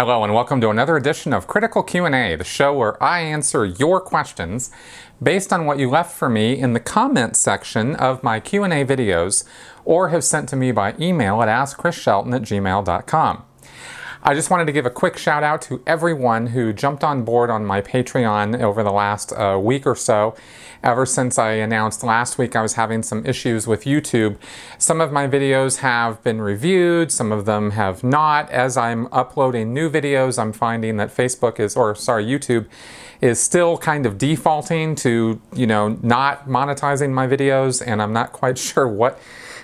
Hello and welcome to another edition of Critical Q&A, the show where I answer your questions based on what you left for me in the comments section of my Q&A videos or have sent to me by email at askchrisshelton at gmail.com. I just wanted to give a quick shout out to everyone who jumped on board on my Patreon over the last uh, week or so. Ever since I announced last week I was having some issues with YouTube, some of my videos have been reviewed, some of them have not. As I'm uploading new videos, I'm finding that Facebook is, or sorry, YouTube is still kind of defaulting to, you know, not monetizing my videos, and I'm not quite sure what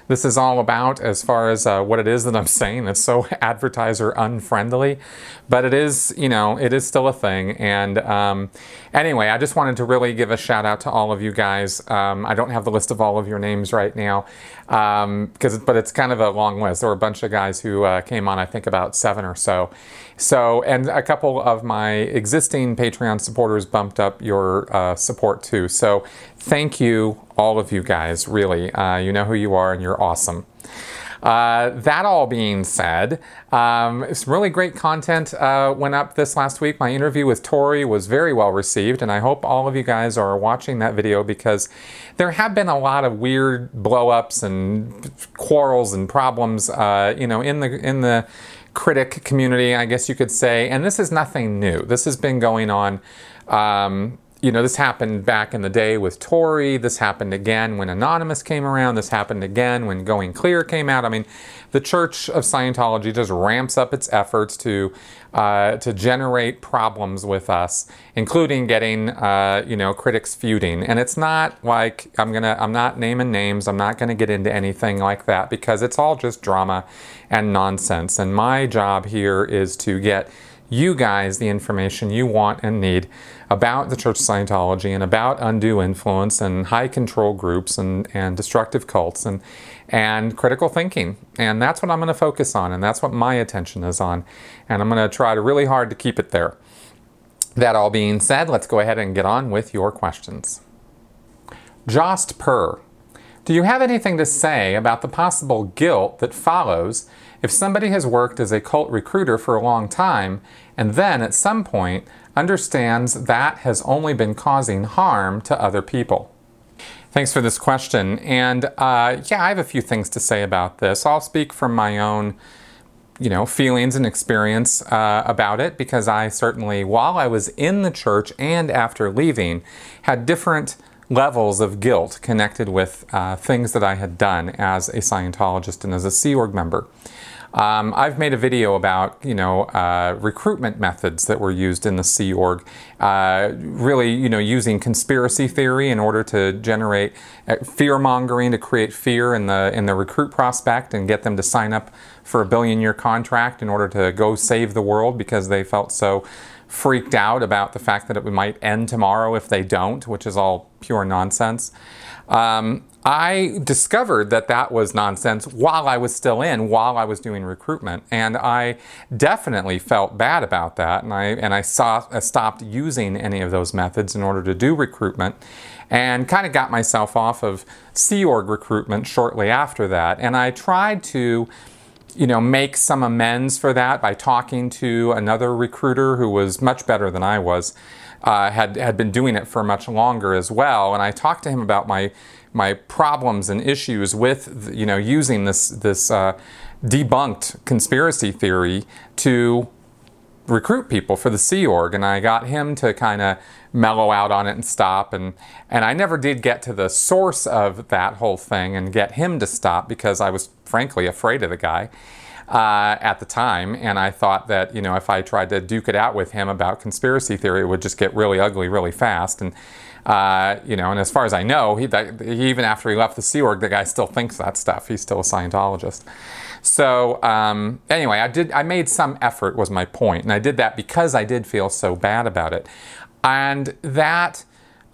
this is all about as far as uh, what it is that I'm saying. It's so advertiser unfriendly, but it is, you know, it is still a thing. And um, anyway, I just wanted to really give a shout out to all of you guys. Um, I don't have the list of all of your names right now, because um, but it's kind of a long list. There were a bunch of guys who uh, came on, I think about seven or so. So, and a couple of my existing Patreon supporters bumped up your uh, support too. So, thank you, all of you guys, really. Uh, you know who you are and you're awesome. Uh, that all being said, um, some really great content uh, went up this last week. My interview with Tori was very well received, and I hope all of you guys are watching that video because there have been a lot of weird blow-ups and quarrels and problems, uh, you know, in the in the critic community, I guess you could say. And this is nothing new. This has been going on. Um, you know, this happened back in the day with Tori. This happened again when Anonymous came around. This happened again when Going Clear came out. I mean, the Church of Scientology just ramps up its efforts to uh, to generate problems with us, including getting uh, you know critics feuding. And it's not like I'm gonna I'm not naming names. I'm not gonna get into anything like that because it's all just drama and nonsense. And my job here is to get you guys the information you want and need about the Church of Scientology and about undue influence and high control groups and, and destructive cults and, and critical thinking. And that's what I'm going to focus on, and that's what my attention is on. And I'm going to try really hard to keep it there. That all being said, let's go ahead and get on with your questions. Jost Per. Do you have anything to say about the possible guilt that follows if somebody has worked as a cult recruiter for a long time and then at some point understands that has only been causing harm to other people? Thanks for this question. And uh, yeah, I have a few things to say about this. I'll speak from my own you know, feelings and experience uh, about it because I certainly, while I was in the church and after leaving, had different levels of guilt connected with uh, things that I had done as a Scientologist and as a Sea Org member. Um, I've made a video about you know uh, recruitment methods that were used in the Sea Org, uh, really you know using conspiracy theory in order to generate uh, fear mongering to create fear in the in the recruit prospect and get them to sign up for a billion year contract in order to go save the world because they felt so freaked out about the fact that it might end tomorrow if they don't, which is all pure nonsense. Um, I discovered that that was nonsense while I was still in, while I was doing recruitment, and I definitely felt bad about that. And I and I saw I stopped using any of those methods in order to do recruitment, and kind of got myself off of Sea Org recruitment shortly after that. And I tried to you know, make some amends for that by talking to another recruiter who was much better than I was, uh, had had been doing it for much longer as well. And I talked to him about my my problems and issues with you know using this this uh, debunked conspiracy theory to recruit people for the Sea Org, and I got him to kind of mellow out on it and stop. And and I never did get to the source of that whole thing and get him to stop because I was frankly afraid of the guy. Uh, at the time, and I thought that you know if I tried to duke it out with him about conspiracy theory, it would just get really ugly really fast. And uh, you know, and as far as I know, he, that, even after he left the Sea Org, the guy still thinks that stuff. He's still a Scientologist. So um, anyway, I did. I made some effort. Was my point, and I did that because I did feel so bad about it, and that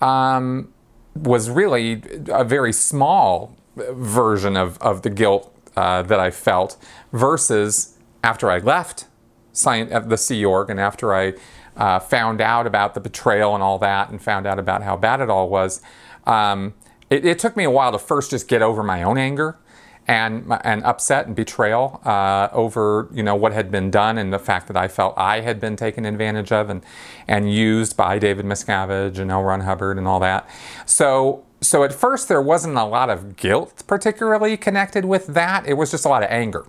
um, was really a very small version of of the guilt uh, that I felt versus after I left the Sea Org and after I uh, found out about the betrayal and all that, and found out about how bad it all was, um, it, it, took me a while to first just get over my own anger and and upset and betrayal uh, over you know what had been done and the fact that I felt I had been taken advantage of and and used by David Miscavige and L. Ron Hubbard and all that. So so at first there wasn't a lot of guilt particularly connected with that. It was just a lot of anger.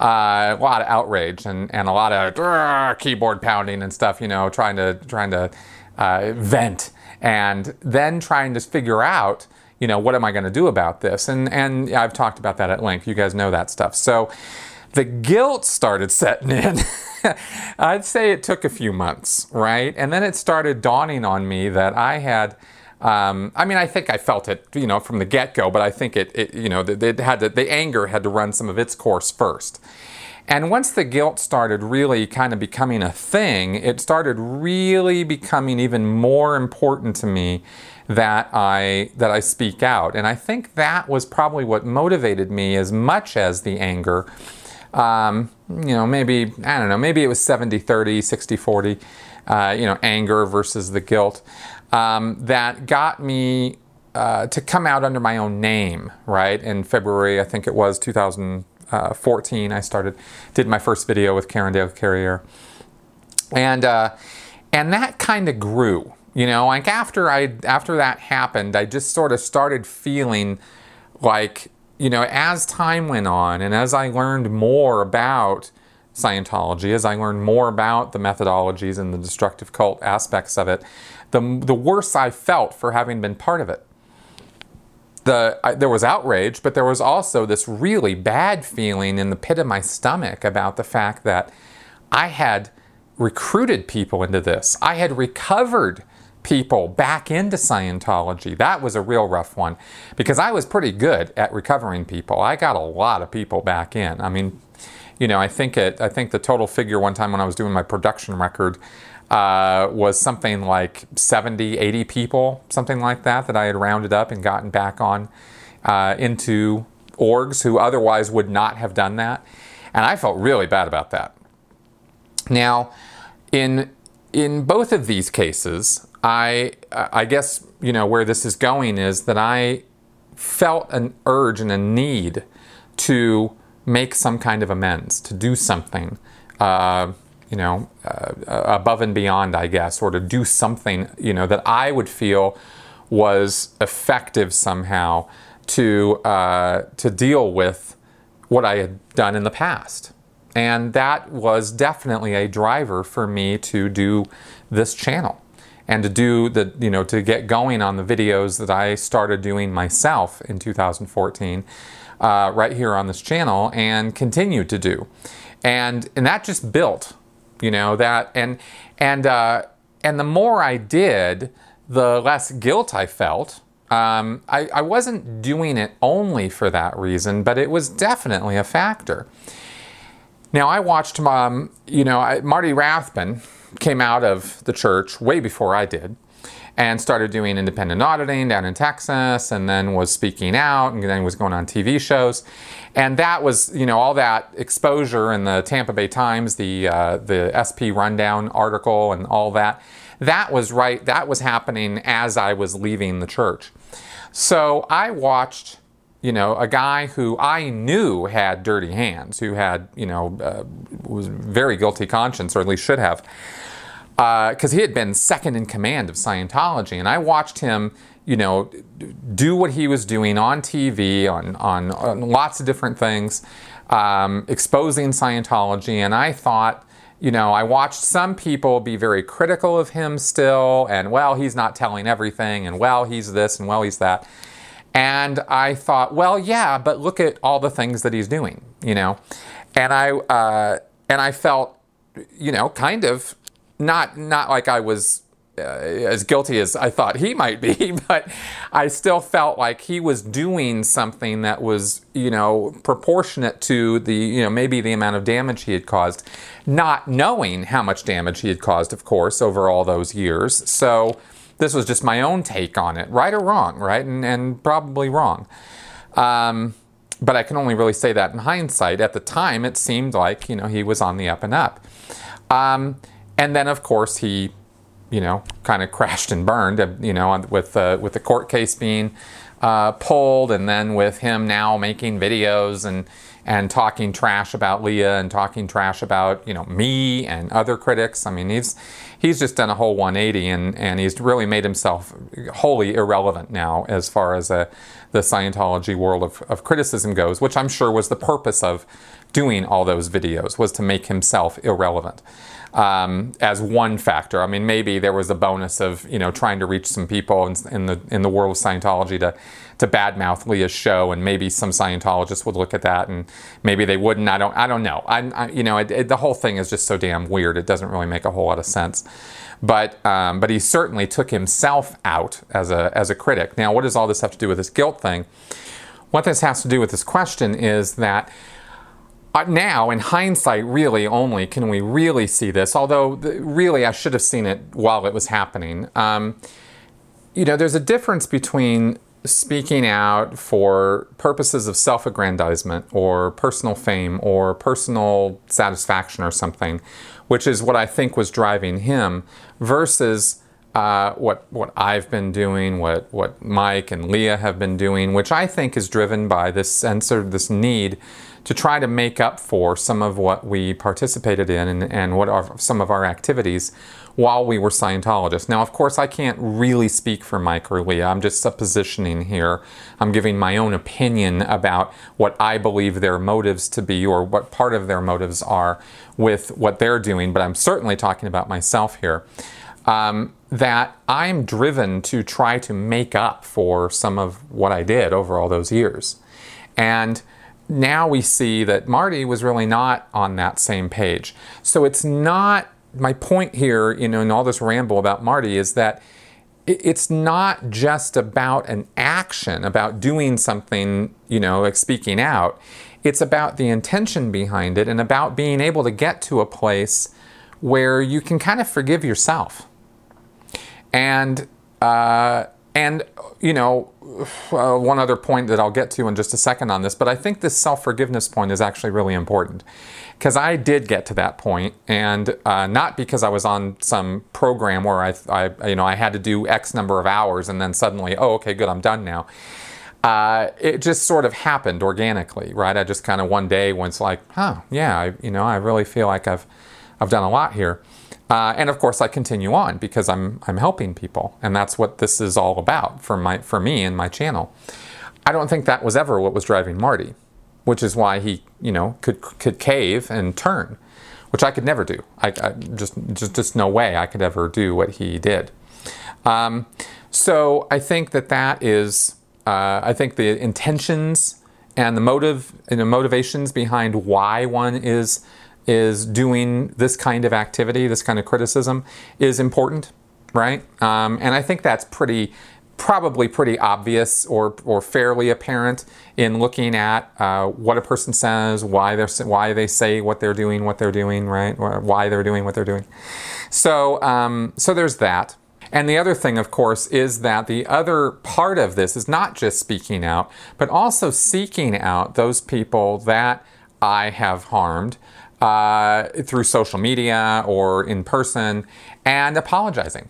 Uh, a lot of outrage and, and a lot of keyboard pounding and stuff, you know, trying to trying to uh, vent and then trying to figure out, you know, what am I going to do about this? And and I've talked about that at length. You guys know that stuff. So the guilt started setting in. I'd say it took a few months, right? And then it started dawning on me that I had. Um, I mean, I think I felt it, you know, from the get-go, but I think it, it you know, it had to, the anger had to run some of its course first. And once the guilt started really kind of becoming a thing, it started really becoming even more important to me that I that I speak out. And I think that was probably what motivated me as much as the anger. Um, you know, maybe I don't know, maybe it was 70 30, 60 40, uh, you know, anger versus the guilt um, that got me uh, to come out under my own name, right? In February, I think it was 2000 uh, 14, I started, did my first video with Karen de la Carriere. And, uh, and that kind of grew, you know, like after I, after that happened, I just sort of started feeling like, you know, as time went on and as I learned more about Scientology, as I learned more about the methodologies and the destructive cult aspects of it, the, the worse I felt for having been part of it the I, there was outrage, but there was also this really bad feeling in the pit of my stomach about the fact that I had recruited people into this. I had recovered people back into Scientology. That was a real rough one because I was pretty good at recovering people. I got a lot of people back in. I mean, you know, I think it I think the total figure one time when I was doing my production record uh, was something like 70, 80 people, something like that, that I had rounded up and gotten back on uh, into orgs who otherwise would not have done that. And I felt really bad about that. Now, in in both of these cases, I I guess you know where this is going is that I felt an urge and a need to make some kind of amends, to do something. Uh, you know, uh, above and beyond, I guess, or to do something, you know, that I would feel was effective somehow to uh, to deal with what I had done in the past. And that was definitely a driver for me to do this channel and to do the, you know, to get going on the videos that I started doing myself in 2014 uh, right here on this channel and continue to do. And, and that just built you know that and and uh, and the more I did, the less guilt I felt. Um, I, I wasn't doing it only for that reason, but it was definitely a factor. Now I watched, um, you know, I, Marty Rathbun came out of the church way before I did, and started doing independent auditing down in Texas, and then was speaking out, and then was going on TV shows, and that was you know all that exposure in the Tampa Bay Times, the uh, the SP rundown article, and all that. That was right. That was happening as I was leaving the church. So I watched you know, a guy who I knew had dirty hands, who had, you know, uh, was very guilty conscience, or at least should have because uh, he had been second in command of Scientology, and I watched him, you know, do what he was doing on TV, on on, on lots of different things, um, exposing Scientology, and I thought. You know, I watched some people be very critical of him still, and well, he's not telling everything, and well, he's this, and well, he's that. And I thought, well, yeah, but look at all the things that he's doing, you know. And I uh, and I felt, you know, kind of not not like I was uh, as guilty as I thought he might be, but I still felt like he was doing something that was, you know, proportionate to the, you know, maybe the amount of damage he had caused, not knowing how much damage he had caused, of course, over all those years. So this was just my own take on it, right or wrong, right? And, and probably wrong. Um, but I can only really say that in hindsight. At the time, it seemed like, you know, he was on the up and up. Um, and then, of course, he you know, kind of crashed and burned, uh, you know, with, uh, with the court case being uh, pulled and then with him now making videos and, and talking trash about Leah and talking trash about, you know, me and other critics. I mean, he's, he's just done a whole 180 and, and he's really made himself wholly irrelevant now as far as a, the Scientology world of, of criticism goes, which I'm sure was the purpose of doing all those videos, was to make himself irrelevant um, as one factor. I mean, maybe there was a bonus of you know trying to reach some people in, in the in the world of Scientology to to badmouth Leah's show, and maybe some Scientologists would look at that, and maybe they wouldn't. I don't I don't know. I, I you know it, it, the whole thing is just so damn weird. It doesn't really make a whole lot of sense. But um, but he certainly took himself out as a as a critic. Now, what does all this have to do with this guilt thing? What this has to do with this question is that uh, now, in hindsight, really only can we really see this, although the, really I should have seen it while it was happening. Um, you know, there's a difference between speaking out for purposes of self aggrandizement or personal fame or personal satisfaction or something, which is what I think was driving him, versus uh, what what I've been doing, what what Mike and Leah have been doing, which I think is driven by this sense of this need to try to make up for some of what we participated in and, and what are some of our activities while we were Scientologists. Now, of course, I can't really speak for Mike or Leah. I'm just suppositioning here. I'm giving my own opinion about what I believe their motives to be or what part of their motives are with what they're doing, but I'm certainly talking about myself here. Um, that I'm driven to try to make up for some of what I did over all those years. And now we see that Marty was really not on that same page. So it's not, my point here, you know, in all this ramble about Marty is that it's not just about an action, about doing something, you know, like speaking out. It's about the intention behind it and about being able to get to a place where you can kind of forgive yourself. And, uh, and, you know, uh, one other point that I'll get to in just a second on this, but I think this self forgiveness point is actually really important because I did get to that point, and uh, not because I was on some program where I, I, you know, I had to do X number of hours and then suddenly, oh, okay, good, I'm done now. Uh, it just sort of happened organically, right? I just kind of one day was like, huh, yeah, I, you know, I really feel like I've, I've done a lot here. Uh, and of course, I continue on because I'm I'm helping people, and that's what this is all about for my for me and my channel. I don't think that was ever what was driving Marty, which is why he you know could could cave and turn, which I could never do. I, I just just just no way I could ever do what he did. Um, so I think that that is uh, I think the intentions and the motive and the motivations behind why one is is doing this kind of activity, this kind of criticism, is important, right? Um, and I think that's pretty, probably pretty obvious or, or fairly apparent in looking at uh, what a person says, why they're why they say what they're doing, what they're doing, right? Or why they're doing what they're doing. So, um, so there's that. And the other thing, of course, is that the other part of this is not just speaking out, but also seeking out those people that I have harmed uh, through social media or in person and apologizing,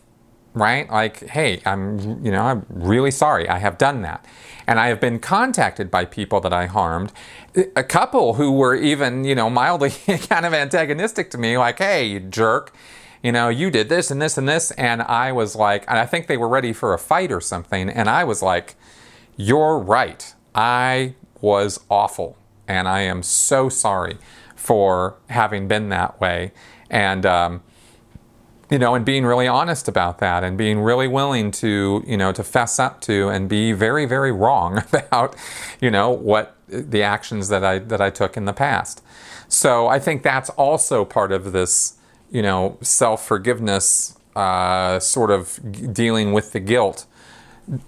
right? Like, hey, I'm, you know, I'm really sorry. I have done that. And I have been contacted by people that I harmed, a couple who were even, you know, mildly kind of antagonistic to me, like, hey, you jerk, you know, you did this and this and this. And I was like, and I think they were ready for a fight or something. And I was like, you're right. I was awful. And I am so sorry for having been that way. And, um, you know, and being really honest about that and being really willing to, you know, to fess up to and be very, very wrong about, you know, what the actions that I, that I took in the past. So I think that's also part of this, you know, self forgiveness, uh, sort of dealing with the guilt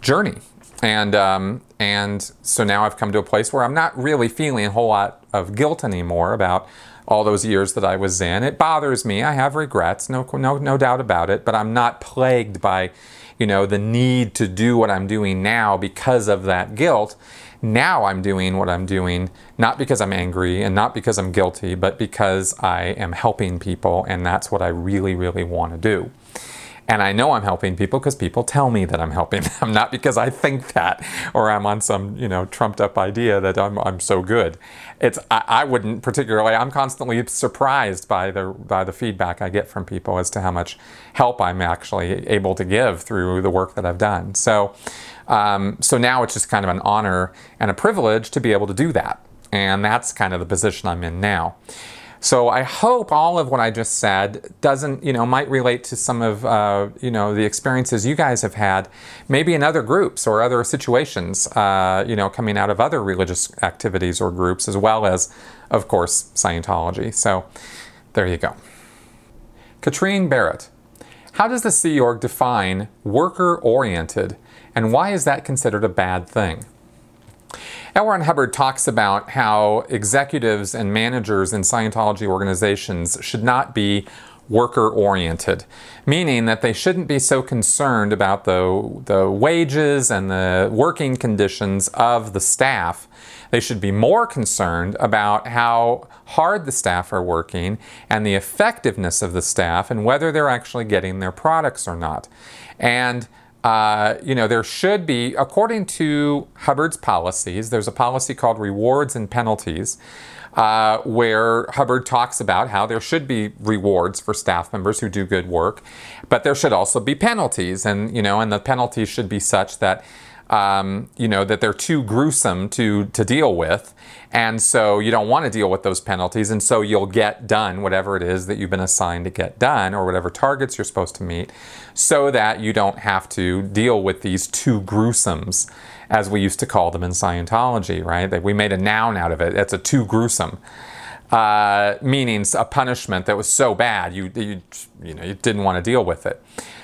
journey. And, um, and so now I've come to a place where I'm not really feeling a whole lot of guilt anymore about all those years that I was in. It bothers me. I have regrets, no, no, no doubt about it, but I'm not plagued by, you know, the need to do what I'm doing now because of that guilt. Now I'm doing what I'm doing, not because I'm angry and not because I'm guilty, but because I am helping people, and that's what I really, really want to do. And I know I'm helping people because people tell me that I'm helping them, not because I think that or I'm on some, you know, trumped up idea that I'm, I'm so good. It's I, I wouldn't particularly. I'm constantly surprised by the by the feedback I get from people as to how much help I'm actually able to give through the work that I've done. So, um, so now it's just kind of an honor and a privilege to be able to do that, and that's kind of the position I'm in now. So I hope all of what I just said doesn't, you know, might relate to some of, uh, you know, the experiences you guys have had, maybe in other groups or other situations, uh, you know, coming out of other religious activities or groups, as well as, of course, Scientology. So there you go. Katrine Barrett. How does the Sea Org define worker oriented, and why is that considered a bad thing? L. Ron Hubbard talks about how executives and managers in Scientology organizations should not be worker oriented, meaning that they shouldn't be so concerned about the, the wages and the working conditions of the staff. They should be more concerned about how hard the staff are working and the effectiveness of the staff and whether they're actually getting their products or not. And uh, you know, there should be, according to Hubbard's policies, there's a policy called rewards and penalties. Uh, where Hubbard talks about how there should be rewards for staff members who do good work, but there should also be penalties, and you know, and the penalties should be such that um, you know that they're too gruesome to to deal with, and so you don't want to deal with those penalties, and so you'll get done whatever it is that you've been assigned to get done, or whatever targets you're supposed to meet so that you don't have to deal with these two gruesomes, as we used to call them in Scientology, right? That we made a noun out of it. It's a too gruesome. Uh, meaning a punishment that was so bad you, you, you, know, you didn't want to deal with it.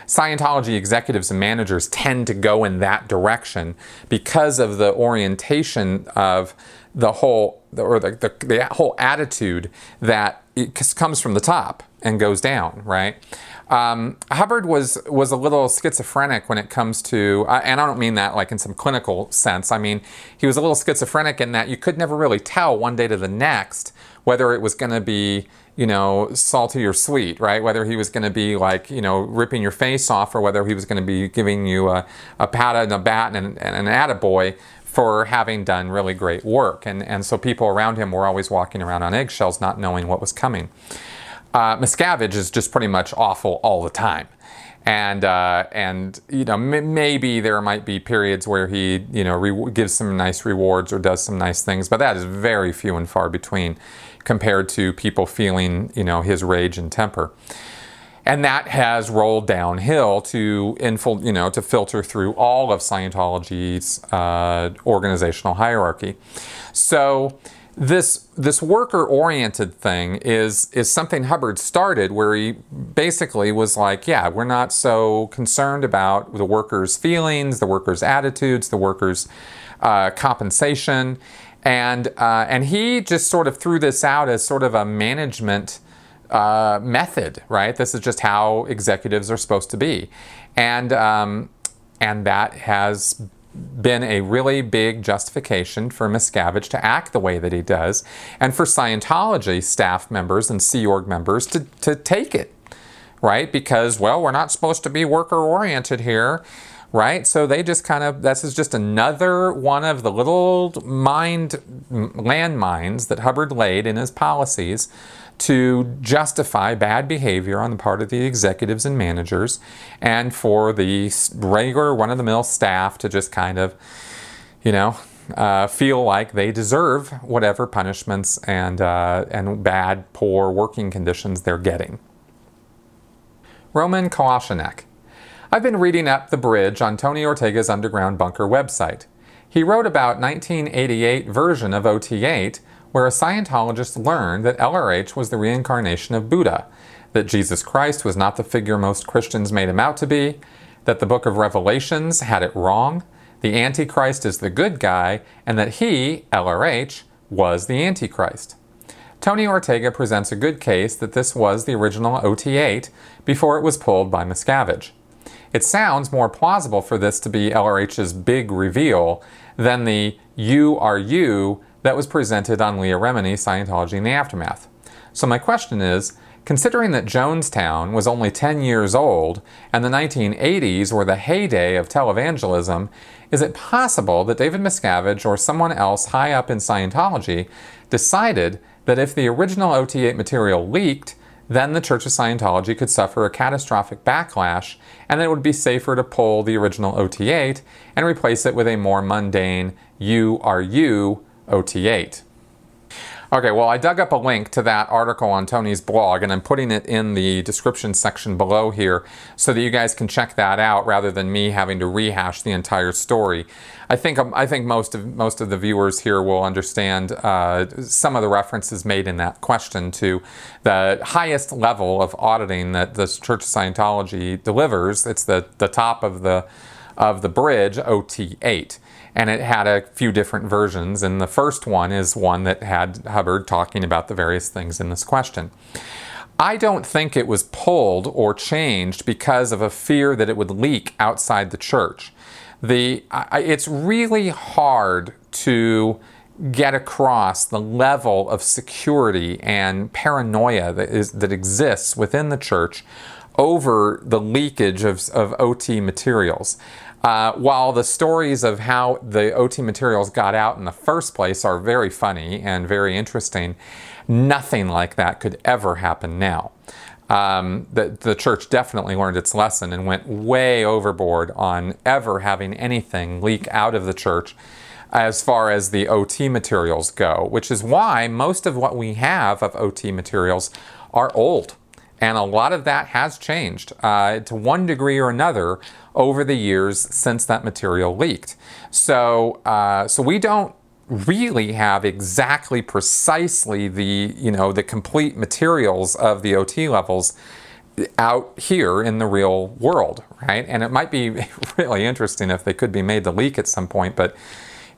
Scientology executives and managers tend to go in that direction because of the orientation of the whole, or the, the, the whole attitude that comes from the top and goes down, right? Um, Hubbard was was a little schizophrenic when it comes to, and I don't mean that like in some clinical sense. I mean he was a little schizophrenic in that you could never really tell one day to the next whether it was going to be you know salty or sweet, right? Whether he was going to be like you know ripping your face off, or whether he was going to be giving you a, a pat and a bat and, and an attaboy for having done really great work. And and so people around him were always walking around on eggshells, not knowing what was coming. Uh, Miscavige is just pretty much awful all the time. And uh, and you know m- maybe there might be periods where he you know re- gives some nice rewards or does some nice things, but that is very few and far between compared to people feeling you know his rage and temper and that has rolled downhill to infil- you know to filter through all of Scientology's uh, organizational hierarchy. So this this worker oriented thing is is something Hubbard started where he basically was like, yeah, we're not so concerned about the workers' feelings, the workers' attitudes, the workers' uh, compensation, and uh, and he just sort of threw this out as sort of a management. Uh, method, right? This is just how executives are supposed to be, and um, and that has been a really big justification for Miscavige to act the way that he does, and for Scientology staff members and Sea Org members to, to take it, right? Because, well, we're not supposed to be worker oriented here, right? So they just kind of, this is just another one of the little mind landmines that Hubbard laid in his policies to justify bad behavior on the part of the executives and managers, and for the regular run of the mill staff to just kind of, you know, uh, feel like they deserve whatever punishments and, uh, and bad, poor working conditions they're getting. Roman Kawashinek. I've been reading up the bridge on Tony Ortega's Underground Bunker website. He wrote about 1988 version of OT8 where a Scientologist learned that LRH was the reincarnation of Buddha, that Jesus Christ was not the figure most Christians made him out to be, that the book of Revelations had it wrong, the Antichrist is the good guy, and that he, LRH, was the Antichrist. Tony Ortega presents a good case that this was the original OT8 before it was pulled by Miscavige. It sounds more plausible for this to be LRH's big reveal than the You Are You that was presented on Leah Remini's Scientology in the Aftermath. So my question is, Considering that Jonestown was only 10 years old and the 1980s were the heyday of televangelism, is it possible that David Miscavige or someone else high up in Scientology decided that if the original OT8 material leaked, then the Church of Scientology could suffer a catastrophic backlash, and it would be safer to pull the original OT8 and replace it with a more mundane You Are You OT8. Okay, well, I dug up a link to that article on Tony's blog, and I'm putting it in the description section below here so that you guys can check that out rather than me having to rehash the entire story. I think um, I think most of most of the viewers here will understand uh, some of the references made in that question to the highest level of auditing that the Church of Scientology delivers. It's the the top of the of the bridge, OT8 and it had a few different versions. And the first one is one that had Hubbard talking about the various things in this question. I don't think it was pulled or changed because of a fear that it would leak outside the church. The, I, it's really hard to get across the level of security and paranoia that, is, that exists within the church over the leakage of, of OT materials. Uh, while the stories of how the OT materials got out in the first place are very funny and very interesting, nothing like that could ever happen now. Um, the, the church definitely learned its lesson and went way overboard on ever having anything leak out of the church as far as the OT materials go, which is why most of what we have of OT materials are old. And a lot of that has changed uh, to one degree or another over the years since that material leaked. So, uh, so we don't really have exactly precisely the you know the complete materials of the OT levels out here in the real world, right? And it might be really interesting if they could be made to leak at some point, but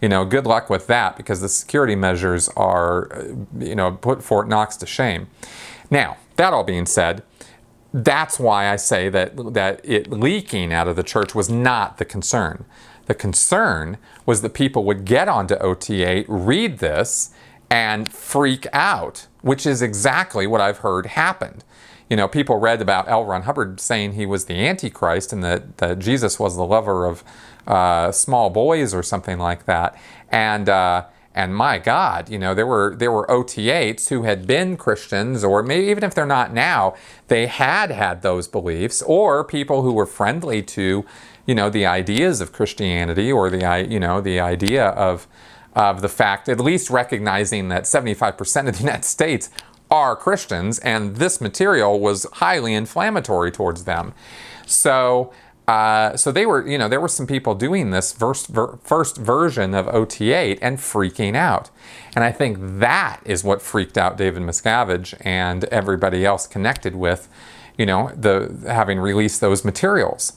you know, good luck with that because the security measures are, uh, you know, put Fort Knox to shame. Now, that all being said, that's why I say that, that it leaking out of the church was not the concern. The concern was that people would get onto OT8, read this, and freak out, which is exactly what I've heard happened. You know, people read about L. Ron Hubbard saying he was the Antichrist and that, that Jesus was the lover of uh, small boys or something like that. And, uh, and my God, you know, there were there were OT8s who had been Christians, or maybe even if they're not now, they had had those beliefs, or people who were friendly to, you know, the ideas of Christianity or the you know the idea of of the fact, at least recognizing that 75% of the United States are Christians, and this material was highly inflammatory towards them. So uh, so they were, you know, there were some people doing this first, ver- first version of OT8 and freaking out. And I think that is what freaked out David Miscavige and everybody else connected with, you know, the having released those materials.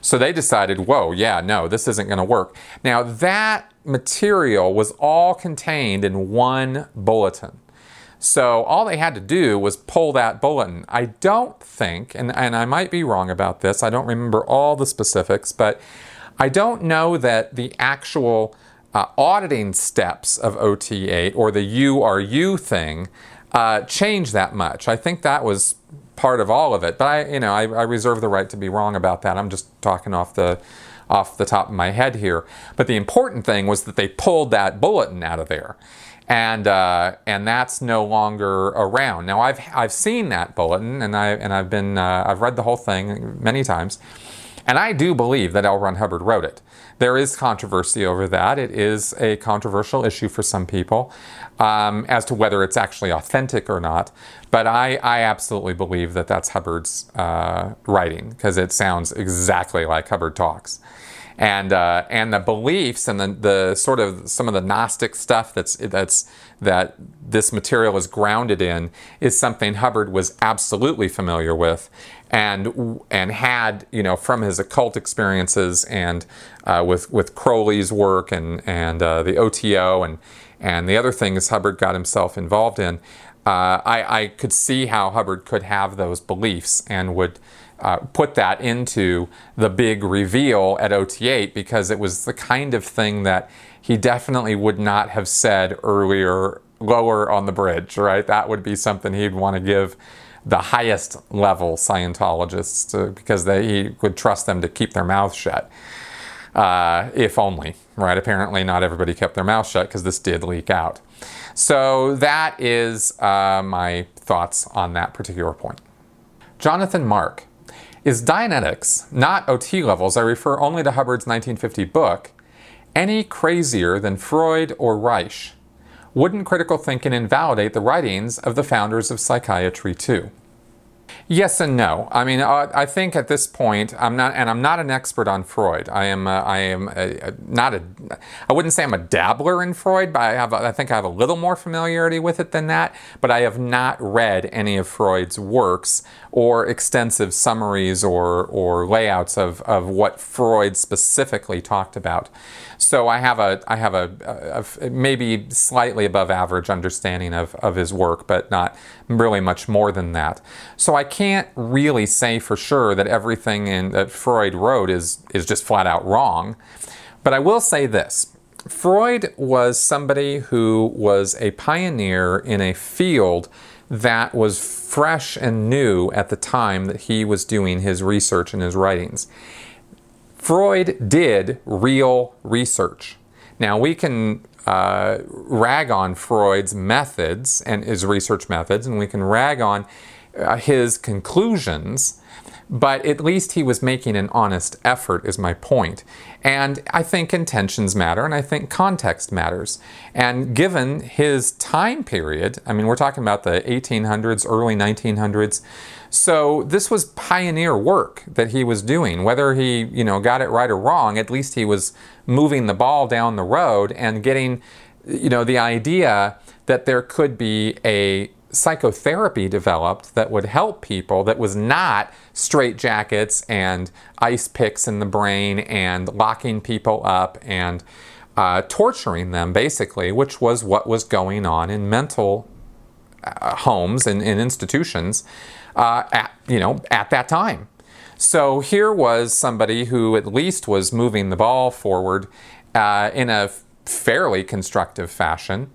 So they decided, whoa, yeah, no, this isn't going to work. Now that material was all contained in one bulletin. So all they had to do was pull that bulletin. I don't think, and, and I might be wrong about this, I don't remember all the specifics, but I don't know that the actual uh, auditing steps of OT8 or the URU thing uh, changed that much. I think that was part of all of it, but I, you know, I, I reserve the right to be wrong about that. I'm just talking off the off the top of my head here. But the important thing was that they pulled that bulletin out of there and uh, and that's no longer around. Now I've I've seen that bulletin, and I and I've been uh, I've read the whole thing many times, and I do believe that L. Ron Hubbard wrote it. There is controversy over that. It is a controversial issue for some people um, as to whether it's actually authentic or not. But I, I absolutely believe that that's Hubbard's uh, writing because it sounds exactly like Hubbard talks and uh, and the beliefs and the, the sort of some of the Gnostic stuff that's that's that this material is grounded in is something Hubbard was absolutely familiar with, and and had you know from his occult experiences and uh, with with Crowley's work and and uh, the OTO and and the other things Hubbard got himself involved in. Uh, I, I could see how Hubbard could have those beliefs and would uh, put that into the big reveal at OT8 because it was the kind of thing that he definitely would not have said earlier, lower on the bridge, right? That would be something he'd want to give the highest level Scientologists uh, because they, he would trust them to keep their mouths shut. Uh, if only, right? Apparently, not everybody kept their mouth shut because this did leak out. So, that is uh, my thoughts on that particular point. Jonathan Mark. Is Dianetics, not OT levels, I refer only to Hubbard's 1950 book, any crazier than Freud or Reich? Wouldn't critical thinking invalidate the writings of the founders of psychiatry too? Yes and no. I mean, uh, I think at this point, I'm not, and I'm not an expert on Freud. I am, uh, I am a, a, not a, I wouldn't say I'm a dabbler in Freud, but I have, a, I think I have a little more familiarity with it than that. But I have not read any of Freud's works or extensive summaries or or layouts of of what Freud specifically talked about. So I have a I have a, a, maybe slightly above average understanding of, of his work, but not really much more than that. So I can't really say for sure that everything in, that Freud wrote is is just flat out wrong. But I will say this. Freud was somebody who was a pioneer in a field that was fresh and new at the time that he was doing his research and his writings. Freud did real research. Now, we can uh, rag on Freud's methods and his research methods, and we can rag on uh, his conclusions, but at least he was making an honest effort, is my point. And I think intentions matter, and I think context matters. And given his time period, I mean, we're talking about the 1800s, early 1900s. So this was pioneer work that he was doing. Whether he, you know, got it right or wrong, at least he was moving the ball down the road and getting, you know, the idea that there could be a psychotherapy developed that would help people that was not straitjackets and ice picks in the brain and locking people up and uh, torturing them, basically, which was what was going on in mental uh, homes and, and institutions uh, at, you know, at that time. So here was somebody who at least was moving the ball forward uh, in a fairly constructive fashion.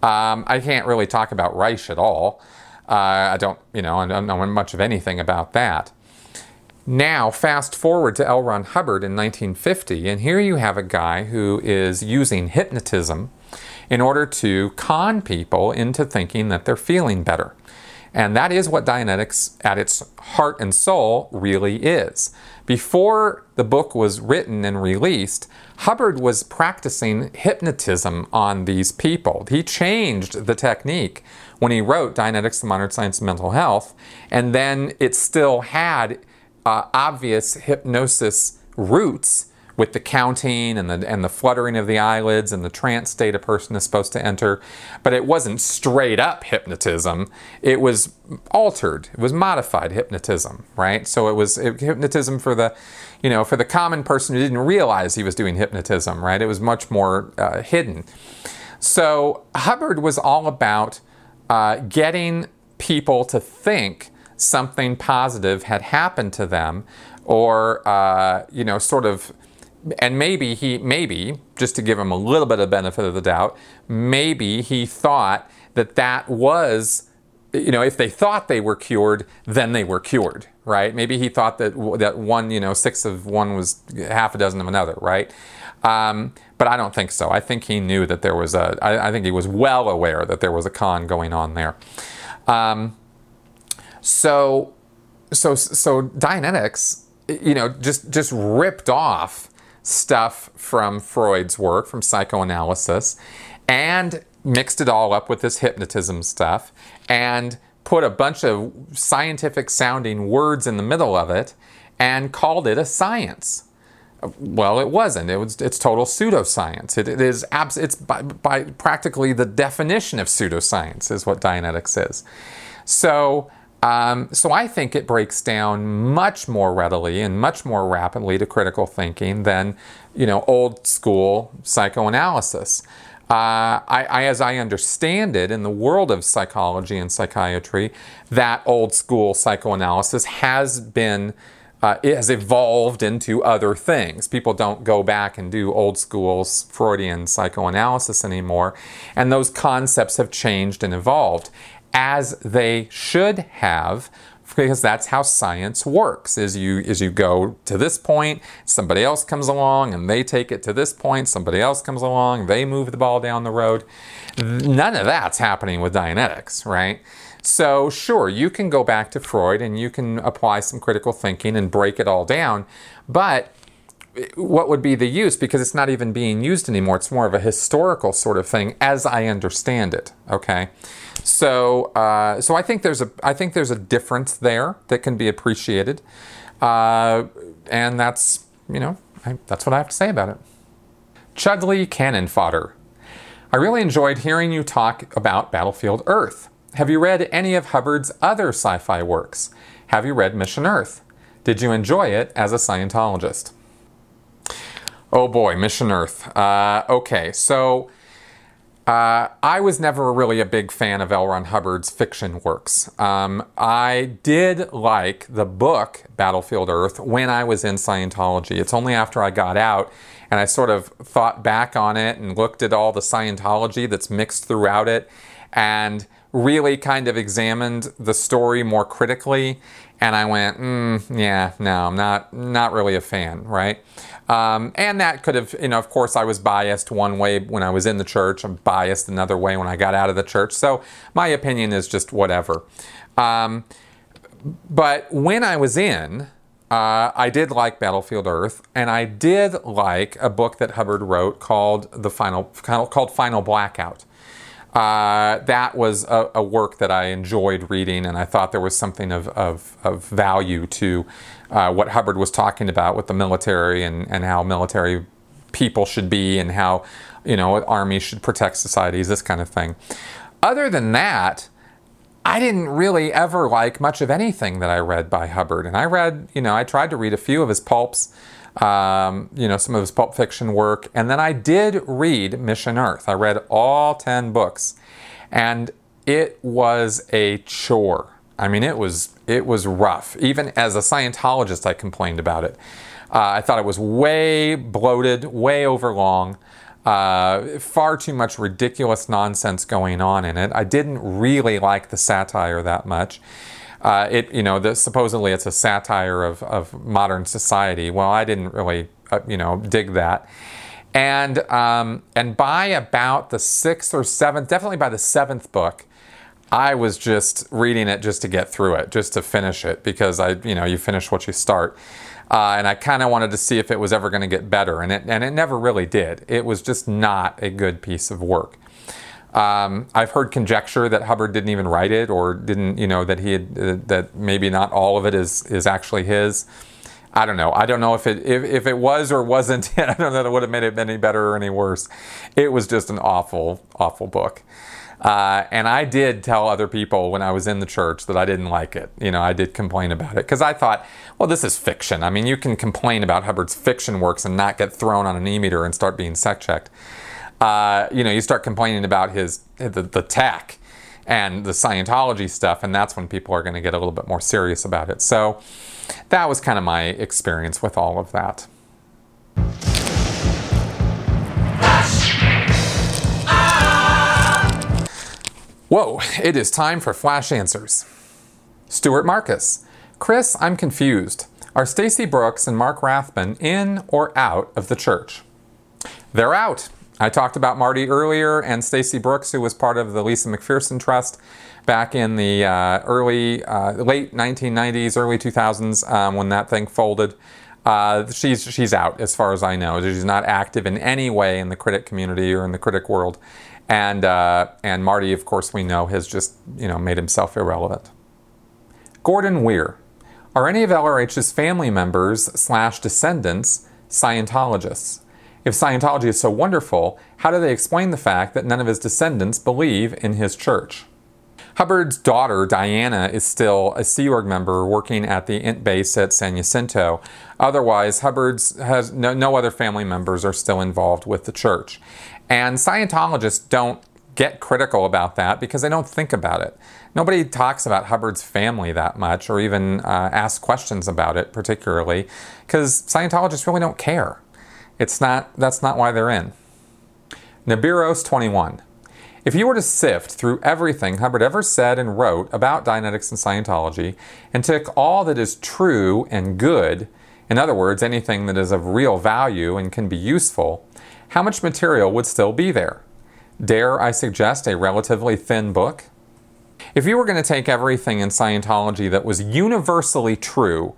Um, I can't really talk about Reich at all. Uh, I don't, you know, I don't know much of anything about that. Now, fast forward to L. Ron Hubbard in 1950, and here you have a guy who is using hypnotism in order to con people into thinking that they're feeling better. And that is what Dianetics, at its heart and soul, really is. Before the book was written and released, Hubbard was practicing hypnotism on these people. He changed the technique when he wrote Dianetics, the Modern Science of Mental Health, and then it still had uh, obvious hypnosis roots with the counting and the, and the fluttering of the eyelids and the trance state a person is supposed to enter. But it wasn't straight up hypnotism. It was altered. It was modified hypnotism, right? So it was it, hypnotism for the, you know, for the common person who didn't realize he was doing hypnotism, right? It was much more uh, hidden. So Hubbard was all about uh, getting people to think something positive had happened to them or, uh, you know, sort of and maybe he maybe just to give him a little bit of benefit of the doubt maybe he thought that that was you know if they thought they were cured then they were cured right maybe he thought that that one you know six of one was half a dozen of another right um, but I don't think so. I think he knew that there was a. I, I think he was well aware that there was a con going on there. Um, so, so, so Dianetics, you know, just just ripped off stuff from Freud's work, from psychoanalysis, and mixed it all up with this hypnotism stuff and put a bunch of scientific sounding words in the middle of it and called it a science. Well, it wasn't. It was. It's total pseudoscience. it, it is. Abs- it's by, by practically the definition of pseudoscience is what Dianetics is. So um, so I think it breaks down much more readily and much more rapidly to critical thinking than, you know, old school psychoanalysis. Uh, I, I, as I understand it, in the world of psychology and psychiatry, that old school psychoanalysis has been uh, it has evolved into other things. People don't go back and do old school Freudian psychoanalysis anymore, and those concepts have changed and evolved. As they should have because that's how science works is you is you go to this point somebody else comes along and they take it to this point somebody else comes along they move the ball down the road. None of that's happening with dianetics right? So sure you can go back to freud and you can apply some critical thinking and break it all down but what would be the use? Because it's not even being used anymore. It's more of a historical sort of thing as i understand it okay so, uh, so I think there's a I think there's a difference there that can be appreciated, uh, and that's you know I, that's what I have to say about it. Chudley Cannon Fodder. I really enjoyed hearing you talk about Battlefield Earth. Have you read any of Hubbard's other sci fi works? Have you read Mission Earth? Did you enjoy it as a Scientologist? Oh boy, Mission Earth. Uh, okay, so uh, I was never really a big fan of L. Ron Hubbard's fiction works. Um, I did like the book Battlefield Earth when I was in Scientology. It's only after I got out and I sort of thought back on it and looked at all the Scientology that's mixed throughout it and really kind of examined the story more critically. And I went, mm, yeah, no, I'm not, not really a fan, right? Um, and that could have, you know, of course, I was biased one way when I was in the church. I'm biased another way when I got out of the church. So my opinion is just whatever. Um, but when I was in, uh, I did like Battlefield Earth, and I did like a book that Hubbard wrote called the Final called Final Blackout. Uh, that was a, a, work that I enjoyed reading, and I thought there was something of, of, of value to uh, what Hubbard was talking about with the military and, and how military people should be and how you know armies should protect societies, this kind of thing. Other than that, I didn't really ever like much of anything that I read by Hubbard, and I read, you know, I tried to read a few of his pulps um, you know, some of his pulp fiction work. And then I did read Mission Earth. I read all 10 books. And it was a chore. I mean, it was it was rough. Even as a Scientologist, I complained about it. Uh, I thought it was way bloated, way overlong, uh, far too much ridiculous nonsense going on in it. I didn't really like the satire that much. Uh, it you know the, supposedly it's a satire of, of modern society. Well, I didn't really uh, you know dig that. And um, and by about the sixth or seventh, definitely by the seventh book, I was just reading it just to get through it, just to finish it, because I you know you finish what you start. Uh, and I kind of wanted to see if it was ever going to get better, and it and it never really did. It was just not a good piece of work. Um, I've heard conjecture that Hubbard didn't even write it, or didn't, you know, that he had, uh, that maybe not all of it is is actually his. I don't know. I don't know if it if, if it was or wasn't. I don't know that it would have made it any better or any worse. It was just an awful, awful book. Uh, and I did tell other people when I was in the church that I didn't like it. You know, I did complain about it because I thought, well, this is fiction. I mean, you can complain about Hubbard's fiction works and not get thrown on an e-meter and start being sec checked uh, you know, you start complaining about his the, the tech and the Scientology stuff, and that's when people are going to get a little bit more serious about it. So that was kind of my experience with all of that. Whoa, it is time for Flash Answers. Stuart Marcus. Chris, I'm confused. Are Stacy Brooks and Mark Rathbun in or out of the church? They're out. I talked about Marty earlier and Stacy Brooks, who was part of the Lisa McPherson Trust back in the uh, early, uh, late 1990s, early 2000s um, when that thing folded. Uh, she's she's out as far as I know. She's not active in any way in the critic community or in the critic world, and uh, and Marty, of course, we know has just you know made himself irrelevant. Gordon Weir, are any of LRH's family members slash descendants Scientologists? If Scientology is so wonderful, how do they explain the fact that none of his descendants believe in his church? Hubbard's daughter, Diana, is still a Sea Org member working at the INT base at San Jacinto. Otherwise, Hubbard's has no, no other family members are still involved with the church. And Scientologists don't get critical about that because they don't think about it. Nobody talks about Hubbard's family that much or even uh, asks questions about it, particularly, because Scientologists really don't care. It's not, that's not why they're in. Nibiros 21. If you were to sift through everything Hubbard ever said and wrote about Dianetics and Scientology and took all that is true and good, in other words, anything that is of real value and can be useful, how much material would still be there? Dare I suggest a relatively thin book? If you were going to take everything in Scientology that was universally true,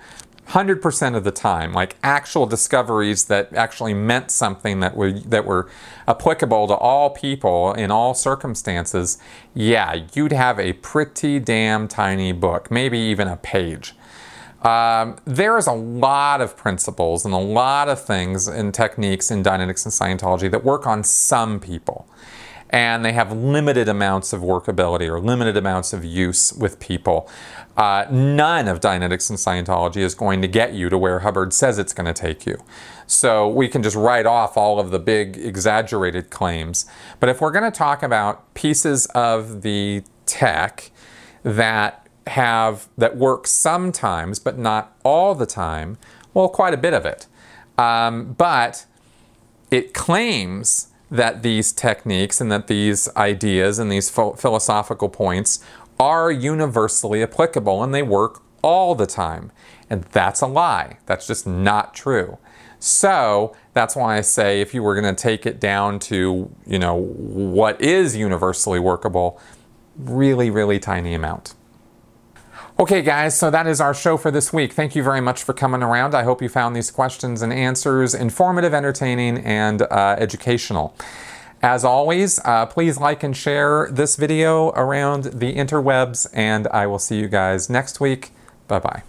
100% of the time, like actual discoveries that actually meant something that were, that were applicable to all people in all circumstances, yeah, you'd have a pretty damn tiny book, maybe even a page. Um, there is a lot of principles and a lot of things and techniques in Dianetics and Scientology that work on some people and they have limited amounts of workability or limited amounts of use with people. Uh, none of Dianetics and Scientology is going to get you to where Hubbard says it's going to take you. So we can just write off all of the big exaggerated claims. But if we're going to talk about pieces of the tech that have that work sometimes but not all the time, well, quite a bit of it. Um, but it claims that these techniques and that these ideas and these philosophical points are universally applicable and they work all the time. And that's a lie. That's just not true. So that's why I say if you were going to take it down to, you know, what is universally workable, really, really tiny amount. Okay, guys, so that is our show for this week. Thank you very much for coming around. I hope you found these questions and answers informative, entertaining, and uh, educational. As always, uh, please like and share this video around the interwebs, and I will see you guys next week. Bye bye.